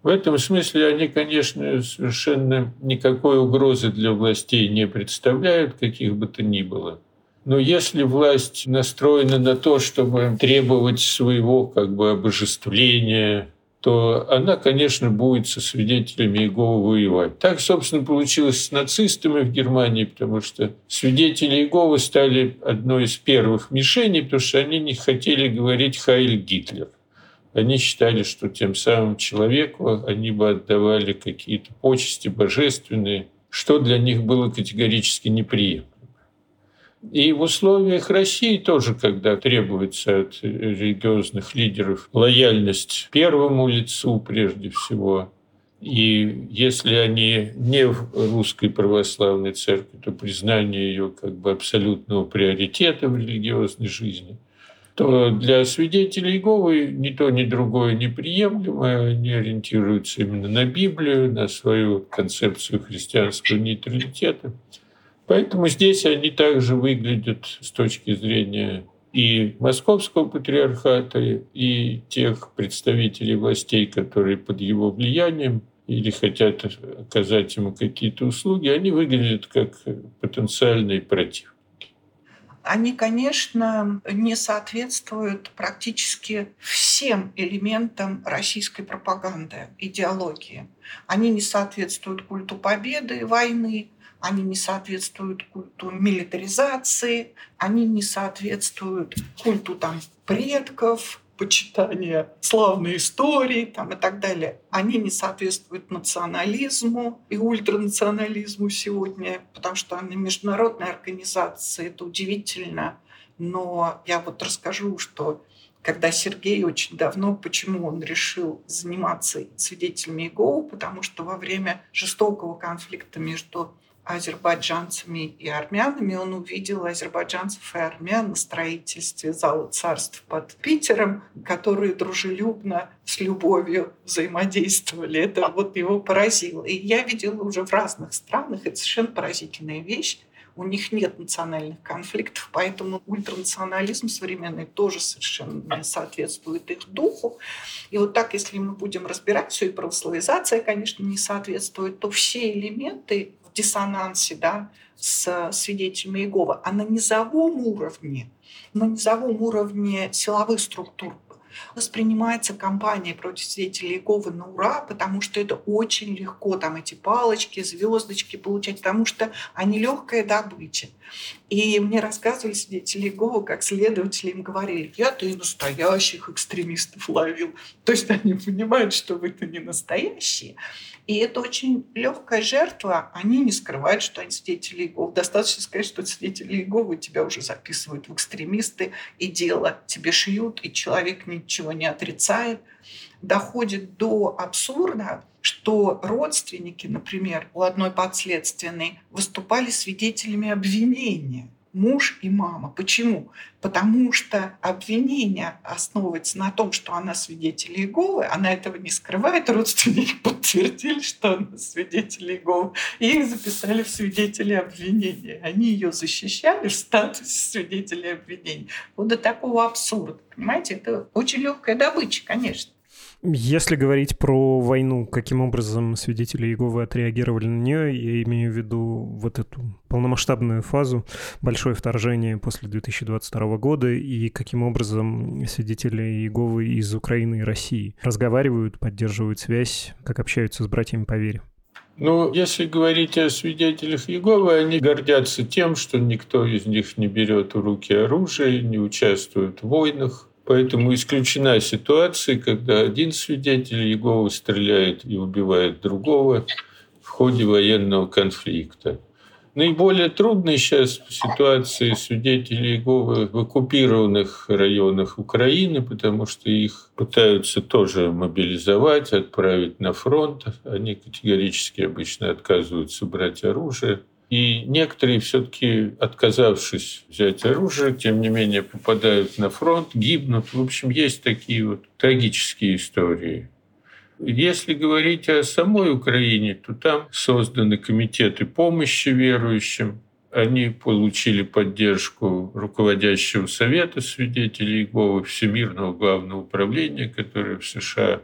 В этом смысле они, конечно, совершенно никакой угрозы для властей не представляют, каких бы то ни было. Но если власть настроена на то, чтобы требовать своего как бы обожествления, то она, конечно, будет со свидетелями Иеговы воевать. Так, собственно, получилось с нацистами в Германии, потому что свидетели Иеговы стали одной из первых мишеней, потому что они не хотели говорить «Хайль Гитлер». Они считали, что тем самым человеку они бы отдавали какие-то почести божественные, что для них было категорически неприемлемо. И в условиях России тоже, когда требуется от религиозных лидеров лояльность первому лицу прежде всего, и если они не в русской православной церкви, то признание ее как бы абсолютного приоритета в религиозной жизни – то для свидетелей Иеговы ни то, ни другое неприемлемо. Они ориентируются именно на Библию, на свою концепцию христианского нейтралитета. Поэтому здесь они также выглядят с точки зрения и московского патриархата, и тех представителей властей, которые под его влиянием или хотят оказать ему какие-то услуги, они выглядят как потенциальные противники они, конечно, не соответствуют практически всем элементам российской пропаганды, идеологии. Они не соответствуют культу победы, войны, они не соответствуют культу милитаризации, они не соответствуют культу там, предков, почитания славной истории там, и так далее, они не соответствуют национализму и ультранационализму сегодня, потому что они международные организации, это удивительно. Но я вот расскажу, что когда Сергей очень давно, почему он решил заниматься свидетелями Иеговы, потому что во время жестокого конфликта между азербайджанцами и армянами. Он увидел азербайджанцев и армян на строительстве зала царств под Питером, которые дружелюбно, с любовью взаимодействовали. Это вот его поразило. И я видела уже в разных странах, это совершенно поразительная вещь, у них нет национальных конфликтов, поэтому ультранационализм современный тоже совершенно не соответствует их духу. И вот так, если мы будем разбирать все, и православизация, конечно, не соответствует, то все элементы диссонансе да, с свидетелями Иеговы, а на низовом уровне, на низовом уровне силовых структур воспринимается кампания против свидетелей Иеговы на ура, потому что это очень легко, там эти палочки, звездочки получать, потому что они легкая добыча. И мне рассказывали свидетели Иеговы, как следователи им говорили, я-то и настоящих экстремистов ловил. То есть они понимают, что вы-то не настоящие. И это очень легкая жертва. Они не скрывают, что они свидетели Иеговы. Достаточно сказать, что свидетели Иеговы тебя уже записывают в экстремисты, и дело тебе шьют, и человек ничего не отрицает. Доходит до абсурда, что родственники, например, у одной подследственной выступали свидетелями обвинения – муж и мама. Почему? Потому что обвинение основывается на том, что она свидетель Иеговы, она этого не скрывает, родственники подтвердили, что она свидетель Иеговы, и их записали в свидетели обвинения. Они ее защищали в статусе свидетелей обвинений. Вот до такого абсурда. Понимаете, это очень легкая добыча, конечно. Если говорить про войну, каким образом свидетели Иеговы отреагировали на нее, я имею в виду вот эту полномасштабную фазу, большое вторжение после 2022 года, и каким образом свидетели Иеговы из Украины и России разговаривают, поддерживают связь, как общаются с братьями по вере. Ну, если говорить о свидетелях Иеговы, они гордятся тем, что никто из них не берет в руки оружие, не участвует в войнах, Поэтому исключена ситуация, когда один свидетель Иеговы стреляет и убивает другого в ходе военного конфликта. Наиболее трудной сейчас ситуация свидетелей Иеговы в оккупированных районах Украины, потому что их пытаются тоже мобилизовать, отправить на фронт. Они категорически обычно отказываются брать оружие. И некоторые все-таки, отказавшись взять оружие, тем не менее попадают на фронт, гибнут. В общем, есть такие вот трагические истории. Если говорить о самой Украине, то там созданы комитеты помощи верующим. Они получили поддержку руководящего совета свидетелей Иеговы, Всемирного главного управления, которое в США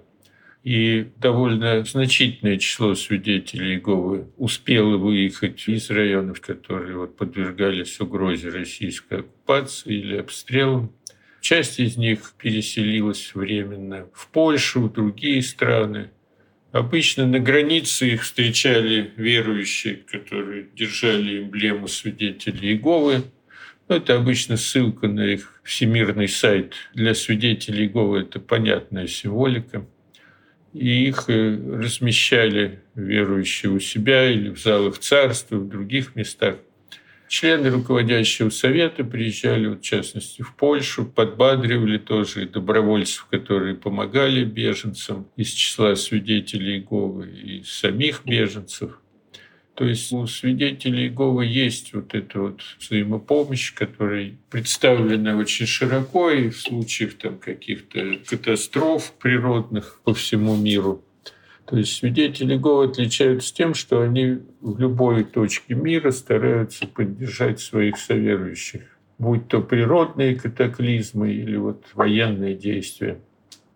и довольно значительное число свидетелей Иеговы успело выехать из районов, которые вот подвергались угрозе российской оккупации или обстрелам. Часть из них переселилась временно в Польшу, в другие страны. Обычно на границе их встречали верующие, которые держали эмблему свидетелей Иеговы. Это обычно ссылка на их всемирный сайт. Для свидетелей Иеговы это понятная символика и их э, размещали верующие у себя или в залах царства, в других местах. Члены руководящего совета приезжали, в частности, в Польшу, подбадривали тоже добровольцев, которые помогали беженцам из числа свидетелей Иеговы и самих беженцев – то есть у свидетелей Иеговы есть вот эта вот взаимопомощь, которая представлена очень широко и в случаях там каких-то катастроф природных по всему миру. То есть свидетели Иеговы отличаются тем, что они в любой точке мира стараются поддержать своих соверующих, будь то природные катаклизмы или вот военные действия.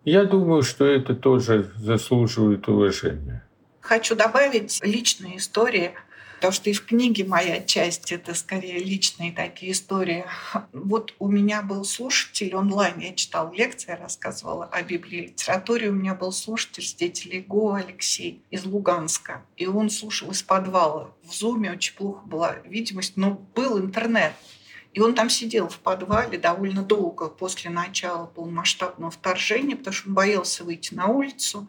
Я думаю, что это тоже заслуживает уважения. Хочу добавить личные истории, потому что и в книге моя часть — это скорее личные такие истории. Вот у меня был слушатель онлайн, я читала лекции, рассказывала о Библии и литературе. У меня был слушатель с деятелей ГО Алексей из Луганска. И он слушал из подвала. В зуме очень плохо была видимость, но был интернет. И он там сидел в подвале довольно долго после начала полномасштабного вторжения, потому что он боялся выйти на улицу.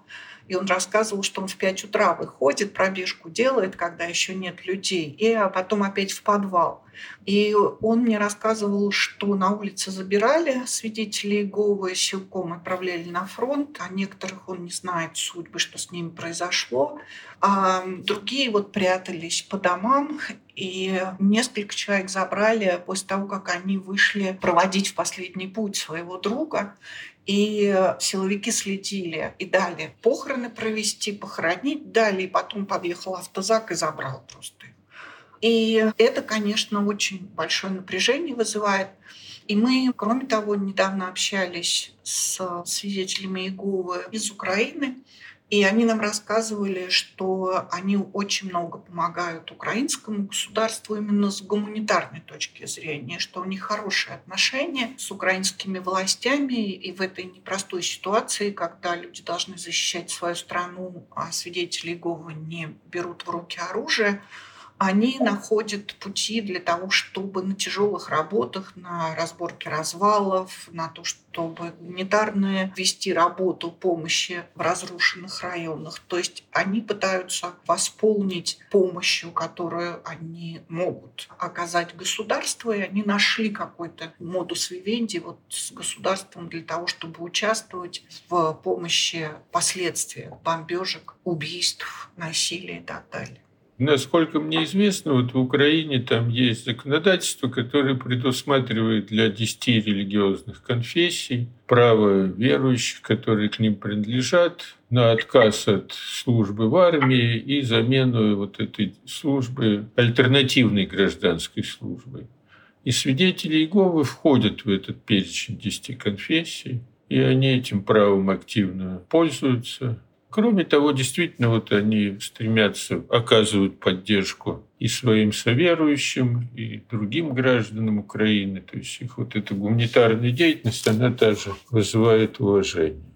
И он рассказывал, что он в 5 утра выходит, пробежку делает, когда еще нет людей, и а потом опять в подвал. И он мне рассказывал, что на улице забирали свидетелей Иеговы, силком отправляли на фронт, а некоторых он не знает судьбы, что с ними произошло. А другие вот прятались по домам, и несколько человек забрали после того, как они вышли проводить в последний путь своего друга. И силовики следили и дали похороны провести, похоронить дали, и потом подъехал автозак и забрал просто. И это, конечно, очень большое напряжение вызывает. И мы, кроме того, недавно общались с свидетелями Иеговы из Украины, и они нам рассказывали, что они очень много помогают украинскому государству именно с гуманитарной точки зрения, что у них хорошие отношения с украинскими властями, и в этой непростой ситуации, когда люди должны защищать свою страну, а свидетели Иеговы не берут в руки оружие, они находят пути для того, чтобы на тяжелых работах, на разборке развалов, на то, чтобы гуманитарные вести работу помощи в разрушенных районах. То есть они пытаются восполнить помощью, которую они могут оказать государству, и они нашли какой-то модус вивенди вот с государством для того, чтобы участвовать в помощи последствий бомбежек, убийств, насилия и так далее. Насколько мне известно, вот в Украине там есть законодательство, которое предусматривает для 10 религиозных конфессий право верующих, которые к ним принадлежат, на отказ от службы в армии и замену вот этой службы альтернативной гражданской службой. И свидетели Иеговы входят в этот перечень 10 конфессий. и они этим правом активно пользуются. Кроме того, действительно, вот они стремятся, оказывать поддержку и своим соверующим, и другим гражданам Украины. То есть их вот эта гуманитарная деятельность, она также вызывает уважение.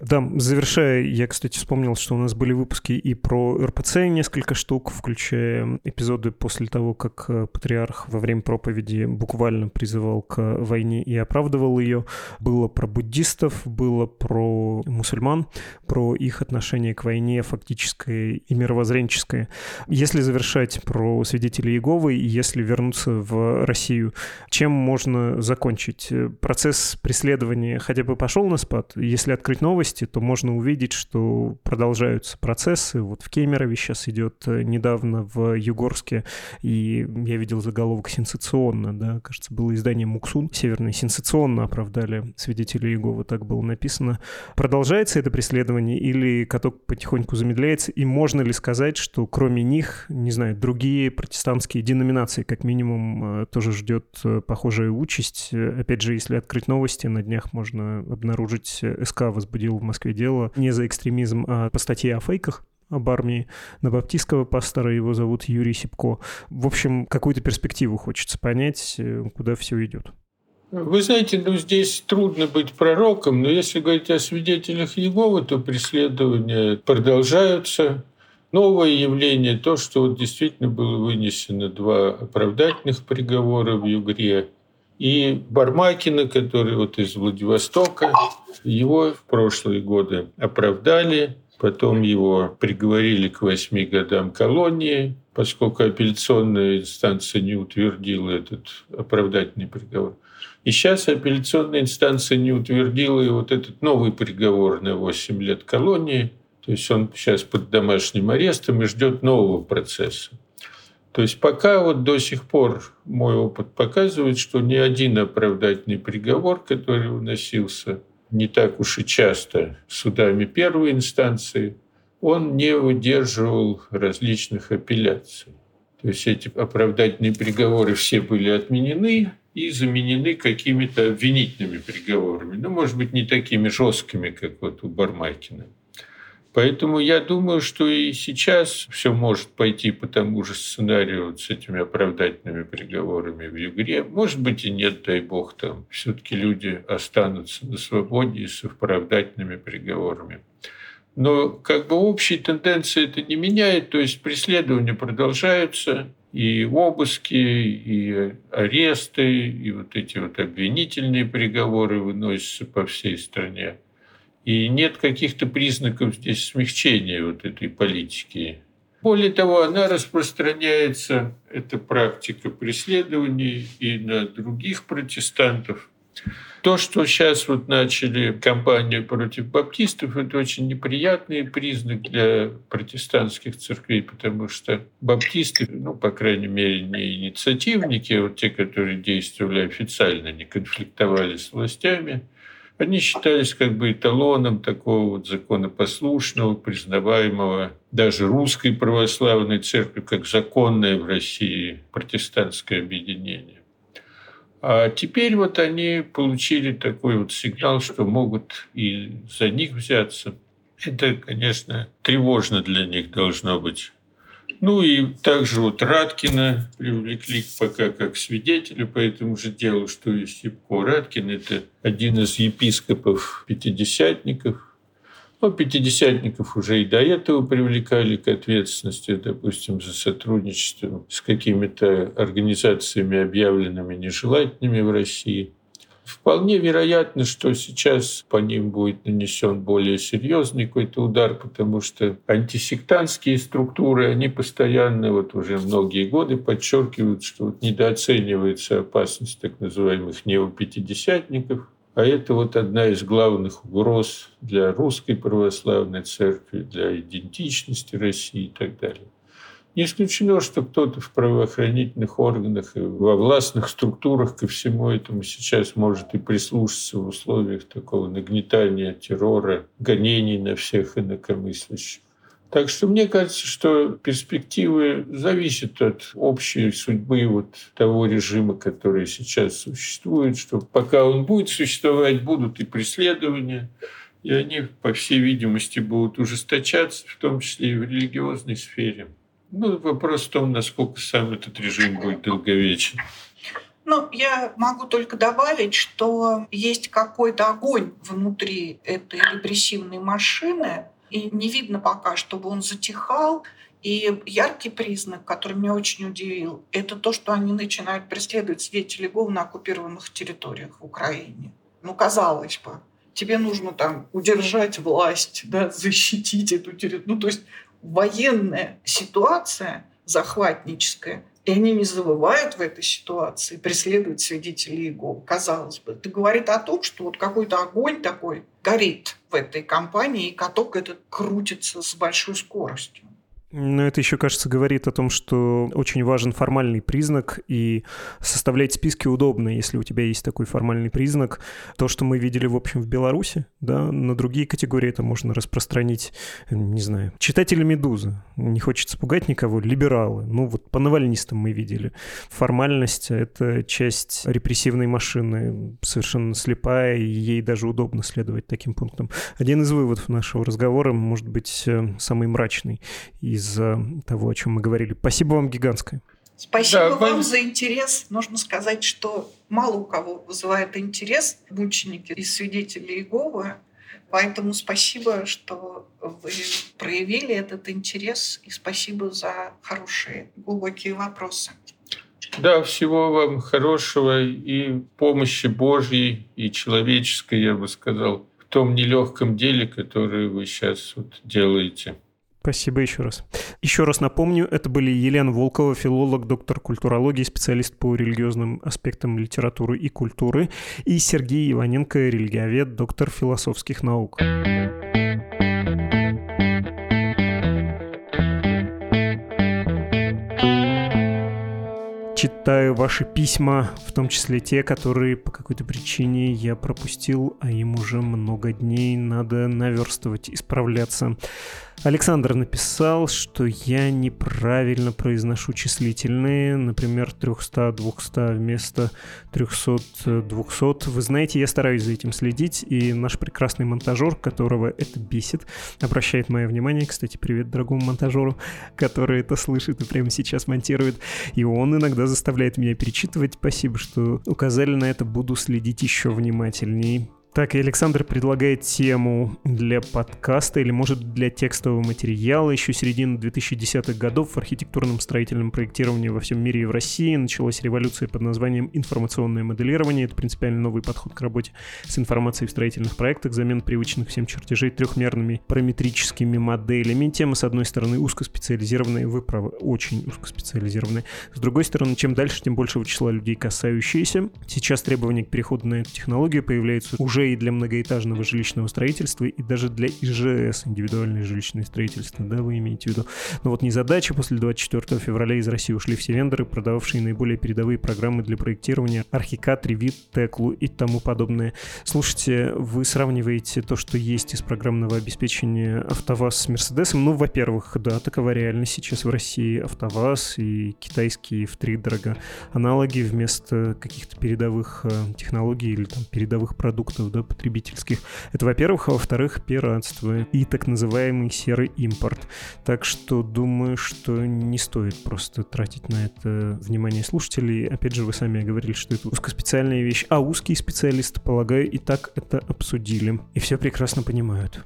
Да, завершая, я, кстати, вспомнил, что у нас были выпуски и про РПЦ несколько штук, включая эпизоды после того, как э, патриарх во время проповеди буквально призывал к войне и оправдывал ее. Было про буддистов, было про мусульман, про их отношение к войне фактическое и мировоззренческое. Если завершать про свидетелей Иеговы если вернуться в Россию, чем можно закончить? Процесс преследования хотя бы пошел на спад? Если открыть новости, новости, то можно увидеть, что продолжаются процессы. Вот в Кемерове сейчас идет э, недавно в Югорске, и я видел заголовок «Сенсационно», да, кажется, было издание «Муксун», северное, «Сенсационно» оправдали свидетелей Иеговы, так было написано. Продолжается это преследование или каток потихоньку замедляется, и можно ли сказать, что кроме них, не знаю, другие протестантские деноминации, как минимум, э, тоже ждет э, похожая участь? Опять же, если открыть новости, на днях можно обнаружить СК возбудил в Москве дело не за экстремизм, а по статье о фейках об армии на баптистского пастора, его зовут Юрий Сипко. В общем, какую-то перспективу хочется понять, э, куда все идет. Вы знаете, ну здесь трудно быть пророком, но если говорить о свидетелях Иеговы, то преследования продолжаются. Новое явление то, что вот действительно было вынесено два оправдательных приговора в Югре – и Бармакина, который вот из Владивостока, его в прошлые годы оправдали, потом его приговорили к восьми годам колонии, поскольку апелляционная инстанция не утвердила этот оправдательный приговор. И сейчас апелляционная инстанция не утвердила и вот этот новый приговор на 8 лет колонии. То есть он сейчас под домашним арестом и ждет нового процесса. То есть пока вот до сих пор мой опыт показывает, что ни один оправдательный приговор, который выносился не так уж и часто судами первой инстанции, он не выдерживал различных апелляций. То есть эти оправдательные приговоры все были отменены и заменены какими-то обвинительными приговорами. Ну, может быть, не такими жесткими, как вот у Бармакина. Поэтому я думаю, что и сейчас все может пойти по тому же сценарию вот с этими оправдательными приговорами в Югре. Может быть и нет, дай бог, там все-таки люди останутся на свободе с оправдательными приговорами. Но как бы общей тенденции это не меняет, то есть преследования продолжаются, и обыски, и аресты, и вот эти вот обвинительные приговоры выносятся по всей стране. И нет каких-то признаков здесь смягчения вот этой политики. Более того, она распространяется, эта практика преследований и на других протестантов. То, что сейчас вот начали кампанию против баптистов, это очень неприятный признак для протестантских церквей, потому что баптисты, ну, по крайней мере, не инициативники, а вот те, которые действовали официально, не конфликтовали с властями – они считались как бы эталоном такого вот законопослушного, признаваемого даже русской православной церкви как законное в России протестантское объединение. А теперь вот они получили такой вот сигнал, что могут и за них взяться. Это, конечно, тревожно для них должно быть. Ну и также вот Раткина привлекли пока как свидетеля по этому же делу, что и Сипко. Раткин – это один из епископов пятидесятников. Ну, пятидесятников уже и до этого привлекали к ответственности, допустим, за сотрудничество с какими-то организациями, объявленными нежелательными в России – Вполне вероятно, что сейчас по ним будет нанесен более серьезный какой-то удар, потому что антисектантские структуры, они постоянно, вот уже многие годы подчеркивают, что вот недооценивается опасность так называемых неопятидесятников, а это вот одна из главных угроз для русской православной церкви, для идентичности России и так далее. Не исключено, что кто-то в правоохранительных органах и во властных структурах ко всему этому сейчас может и прислушаться в условиях такого нагнетания террора, гонений на всех инакомыслящих. Так что мне кажется, что перспективы зависят от общей судьбы вот того режима, который сейчас существует, что пока он будет существовать, будут и преследования, и они, по всей видимости, будут ужесточаться, в том числе и в религиозной сфере. Ну, вопрос в том, насколько сам этот режим будет долговечен. Ну, я могу только добавить, что есть какой-то огонь внутри этой репрессивной машины, и не видно пока, чтобы он затихал. И яркий признак, который меня очень удивил, это то, что они начинают преследовать свидетелей ГОВ на оккупированных территориях в Украине. Ну, казалось бы, тебе нужно там удержать власть, да, защитить эту территорию. Ну, то есть военная ситуация захватническая, и они не забывают в этой ситуации преследовать свидетелей Иеговы. Казалось бы, это говорит о том, что вот какой-то огонь такой горит в этой компании, и каток этот крутится с большой скоростью. Но это еще, кажется, говорит о том, что очень важен формальный признак, и составлять списки удобно, если у тебя есть такой формальный признак. То, что мы видели, в общем, в Беларуси, да, на другие категории это можно распространить, не знаю, читатели «Медузы». Не хочется пугать никого, либералы. Ну, вот по навальнистам мы видели. Формальность — это часть репрессивной машины, совершенно слепая, и ей даже удобно следовать таким пунктам. Один из выводов нашего разговора, может быть, э, самый мрачный из из того, о чем мы говорили. Спасибо вам гигантское. Спасибо да, вам за интерес. Нужно сказать, что мало у кого вызывает интерес мученики и свидетели Иеговы. Поэтому спасибо, что вы проявили этот интерес, и спасибо за хорошие, глубокие вопросы. Да, всего вам хорошего и помощи Божьей и человеческой, я бы сказал, в том нелегком деле, которое вы сейчас вот делаете. Спасибо еще раз. Еще раз напомню, это были Елена Волкова, филолог, доктор культурологии, специалист по религиозным аспектам литературы и культуры, и Сергей Иваненко, религиовед, доктор философских наук. Читаю ваши письма, в том числе те, которые по какой-то причине я пропустил, а им уже много дней надо наверстывать, исправляться. Александр написал, что я неправильно произношу числительные, например, 300, 200 вместо 300, 200. Вы знаете, я стараюсь за этим следить, и наш прекрасный монтажер, которого это бесит, обращает мое внимание, кстати, привет дорогому монтажеру, который это слышит и прямо сейчас монтирует, и он иногда заставляет меня перечитывать. Спасибо, что указали на это, буду следить еще внимательней. Так, и Александр предлагает тему для подкаста или, может, для текстового материала. Еще середина 2010-х годов в архитектурном строительном проектировании во всем мире и в России началась революция под названием информационное моделирование. Это принципиально новый подход к работе с информацией в строительных проектах, замен привычных всем чертежей трехмерными параметрическими моделями. Тема, с одной стороны, узкоспециализированная, вы правы, очень узкоспециализированная. С другой стороны, чем дальше, тем большего числа людей касающиеся. Сейчас требования к переходу на эту технологию появляются уже уже и для многоэтажного жилищного строительства, и даже для ИЖС, индивидуальное жилищное строительство, да, вы имеете в виду. Но вот не задача, после 24 февраля из России ушли все вендоры, продававшие наиболее передовые программы для проектирования, Архикат, Ревит, Теклу и тому подобное. Слушайте, вы сравниваете то, что есть из программного обеспечения АвтоВАЗ с Мерседесом. Ну, во-первых, да, такова реальность сейчас в России. АвтоВАЗ и китайские в три дорого аналоги вместо каких-то передовых э, технологий или там передовых продуктов да, потребительских. Это, во-первых, а во-вторых, пиратство и так называемый серый импорт. Так что думаю, что не стоит просто тратить на это внимание слушателей. Опять же, вы сами говорили, что это узкоспециальная вещь, а узкие специалисты, полагаю, и так это обсудили. И все прекрасно понимают.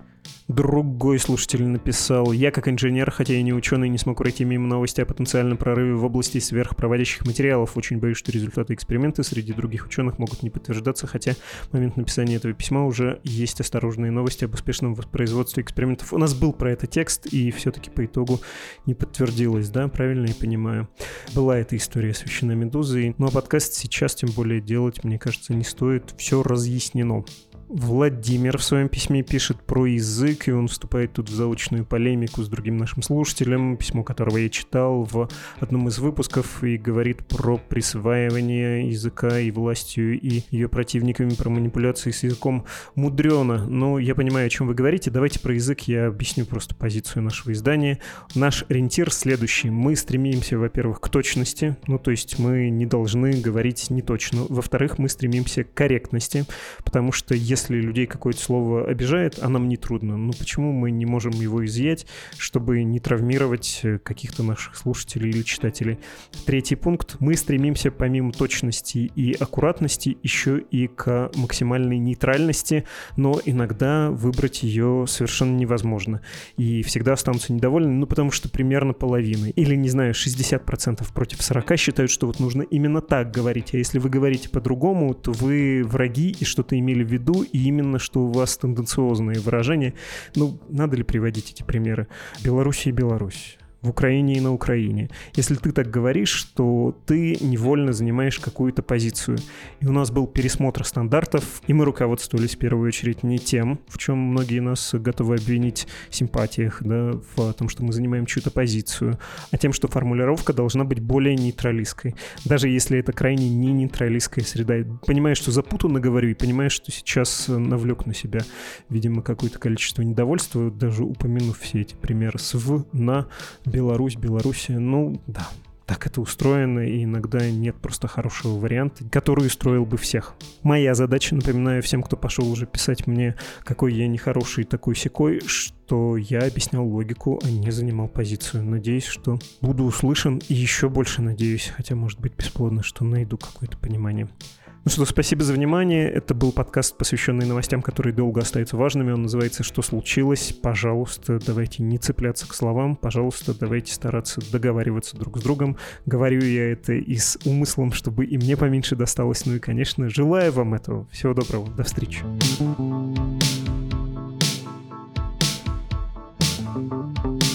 Другой слушатель написал, я как инженер, хотя и не ученый, не смог пройти мимо новости о потенциальном прорыве в области сверхпроводящих материалов. Очень боюсь, что результаты эксперимента среди других ученых могут не подтверждаться, хотя в момент написания этого письма уже есть осторожные новости об успешном воспроизводстве экспериментов. У нас был про это текст, и все-таки по итогу не подтвердилось, да, правильно я понимаю. Была эта история освещена Медузой, но подкаст сейчас тем более делать, мне кажется, не стоит. Все разъяснено. Владимир в своем письме пишет про язык, и он вступает тут в заочную полемику с другим нашим слушателем, письмо которого я читал в одном из выпусков, и говорит про присваивание языка и властью, и ее противниками, про манипуляции с языком мудрено. Но я понимаю, о чем вы говорите. Давайте про язык я объясню просто позицию нашего издания. Наш ориентир следующий. Мы стремимся, во-первых, к точности, ну то есть мы не должны говорить не точно. Во-вторых, мы стремимся к корректности, потому что если если людей какое-то слово обижает, а нам не трудно, ну почему мы не можем его изъять, чтобы не травмировать э, каких-то наших слушателей или читателей? Третий пункт. Мы стремимся помимо точности и аккуратности еще и к максимальной нейтральности, но иногда выбрать ее совершенно невозможно. И всегда останутся недовольны, ну потому что примерно половина, или, не знаю, 60% против 40 считают, что вот нужно именно так говорить, а если вы говорите по-другому, то вы враги и что-то имели в виду, и именно что у вас тенденциозные выражения. Ну, надо ли приводить эти примеры? Беларусь и Беларусь в Украине и на Украине. Если ты так говоришь, то ты невольно занимаешь какую-то позицию. И у нас был пересмотр стандартов, и мы руководствовались в первую очередь не тем, в чем многие нас готовы обвинить в симпатиях, да, в том, что мы занимаем чью-то позицию, а тем, что формулировка должна быть более нейтралистской. Даже если это крайне не нейтралистская среда. Понимаешь, что запутанно говорю, и понимаешь, что сейчас навлек на себя, видимо, какое-то количество недовольства, даже упомянув все эти примеры с «в», «на», Беларусь, Белоруссия, ну да, так это устроено, и иногда нет просто хорошего варианта, который устроил бы всех. Моя задача, напоминаю всем, кто пошел уже писать мне, какой я нехороший такой секой, что я объяснял логику, а не занимал позицию. Надеюсь, что буду услышан, и еще больше надеюсь, хотя может быть бесплодно, что найду какое-то понимание. Ну что, спасибо за внимание. Это был подкаст, посвященный новостям, которые долго остаются важными. Он называется «Что случилось?». Пожалуйста, давайте не цепляться к словам. Пожалуйста, давайте стараться договариваться друг с другом. Говорю я это и с умыслом, чтобы и мне поменьше досталось. Ну и, конечно, желаю вам этого. Всего доброго. До встречи. thank you